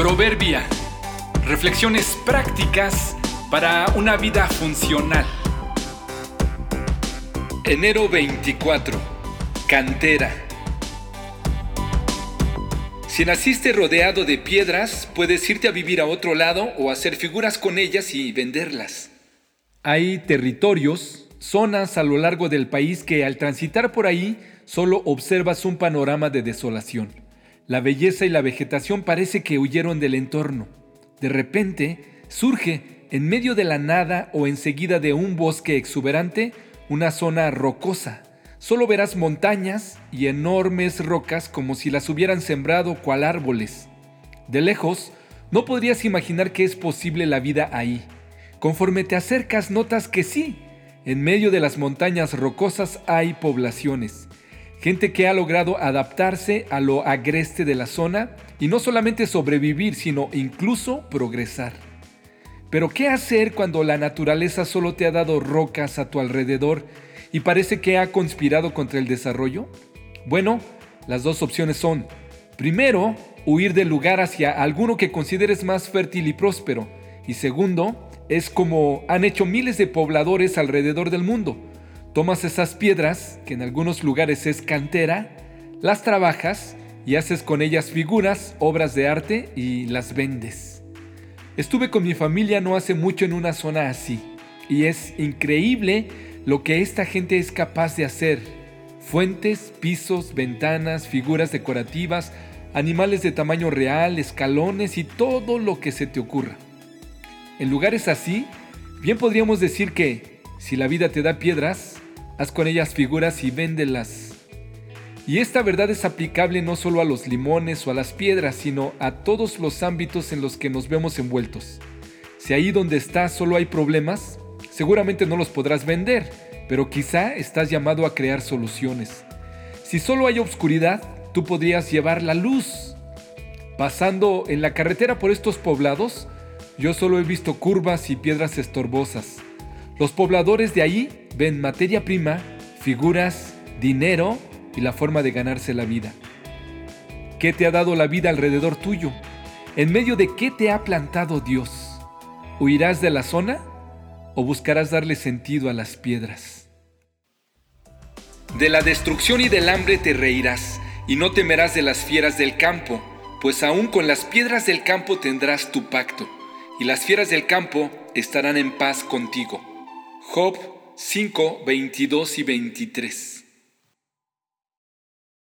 Proverbia. Reflexiones prácticas para una vida funcional. Enero 24. Cantera. Si naciste rodeado de piedras, puedes irte a vivir a otro lado o hacer figuras con ellas y venderlas. Hay territorios, zonas a lo largo del país que al transitar por ahí solo observas un panorama de desolación. La belleza y la vegetación parece que huyeron del entorno. De repente, surge, en medio de la nada o enseguida de un bosque exuberante, una zona rocosa. Solo verás montañas y enormes rocas como si las hubieran sembrado cual árboles. De lejos, no podrías imaginar que es posible la vida ahí. Conforme te acercas, notas que sí, en medio de las montañas rocosas hay poblaciones gente que ha logrado adaptarse a lo agreste de la zona y no solamente sobrevivir, sino incluso progresar. Pero ¿qué hacer cuando la naturaleza solo te ha dado rocas a tu alrededor y parece que ha conspirado contra el desarrollo? Bueno, las dos opciones son, primero, huir del lugar hacia alguno que consideres más fértil y próspero, y segundo, es como han hecho miles de pobladores alrededor del mundo, Tomas esas piedras, que en algunos lugares es cantera, las trabajas y haces con ellas figuras, obras de arte y las vendes. Estuve con mi familia no hace mucho en una zona así y es increíble lo que esta gente es capaz de hacer. Fuentes, pisos, ventanas, figuras decorativas, animales de tamaño real, escalones y todo lo que se te ocurra. En lugares así, bien podríamos decir que si la vida te da piedras, haz con ellas figuras y véndelas. Y esta verdad es aplicable no solo a los limones o a las piedras, sino a todos los ámbitos en los que nos vemos envueltos. Si ahí donde estás solo hay problemas, seguramente no los podrás vender, pero quizá estás llamado a crear soluciones. Si solo hay obscuridad, tú podrías llevar la luz. Pasando en la carretera por estos poblados, yo solo he visto curvas y piedras estorbosas. Los pobladores de ahí ven materia prima, figuras, dinero y la forma de ganarse la vida. ¿Qué te ha dado la vida alrededor tuyo? ¿En medio de qué te ha plantado Dios? ¿Huirás de la zona o buscarás darle sentido a las piedras? De la destrucción y del hambre te reirás, y no temerás de las fieras del campo, pues aún con las piedras del campo tendrás tu pacto, y las fieras del campo estarán en paz contigo. Job 5, 22 y 23.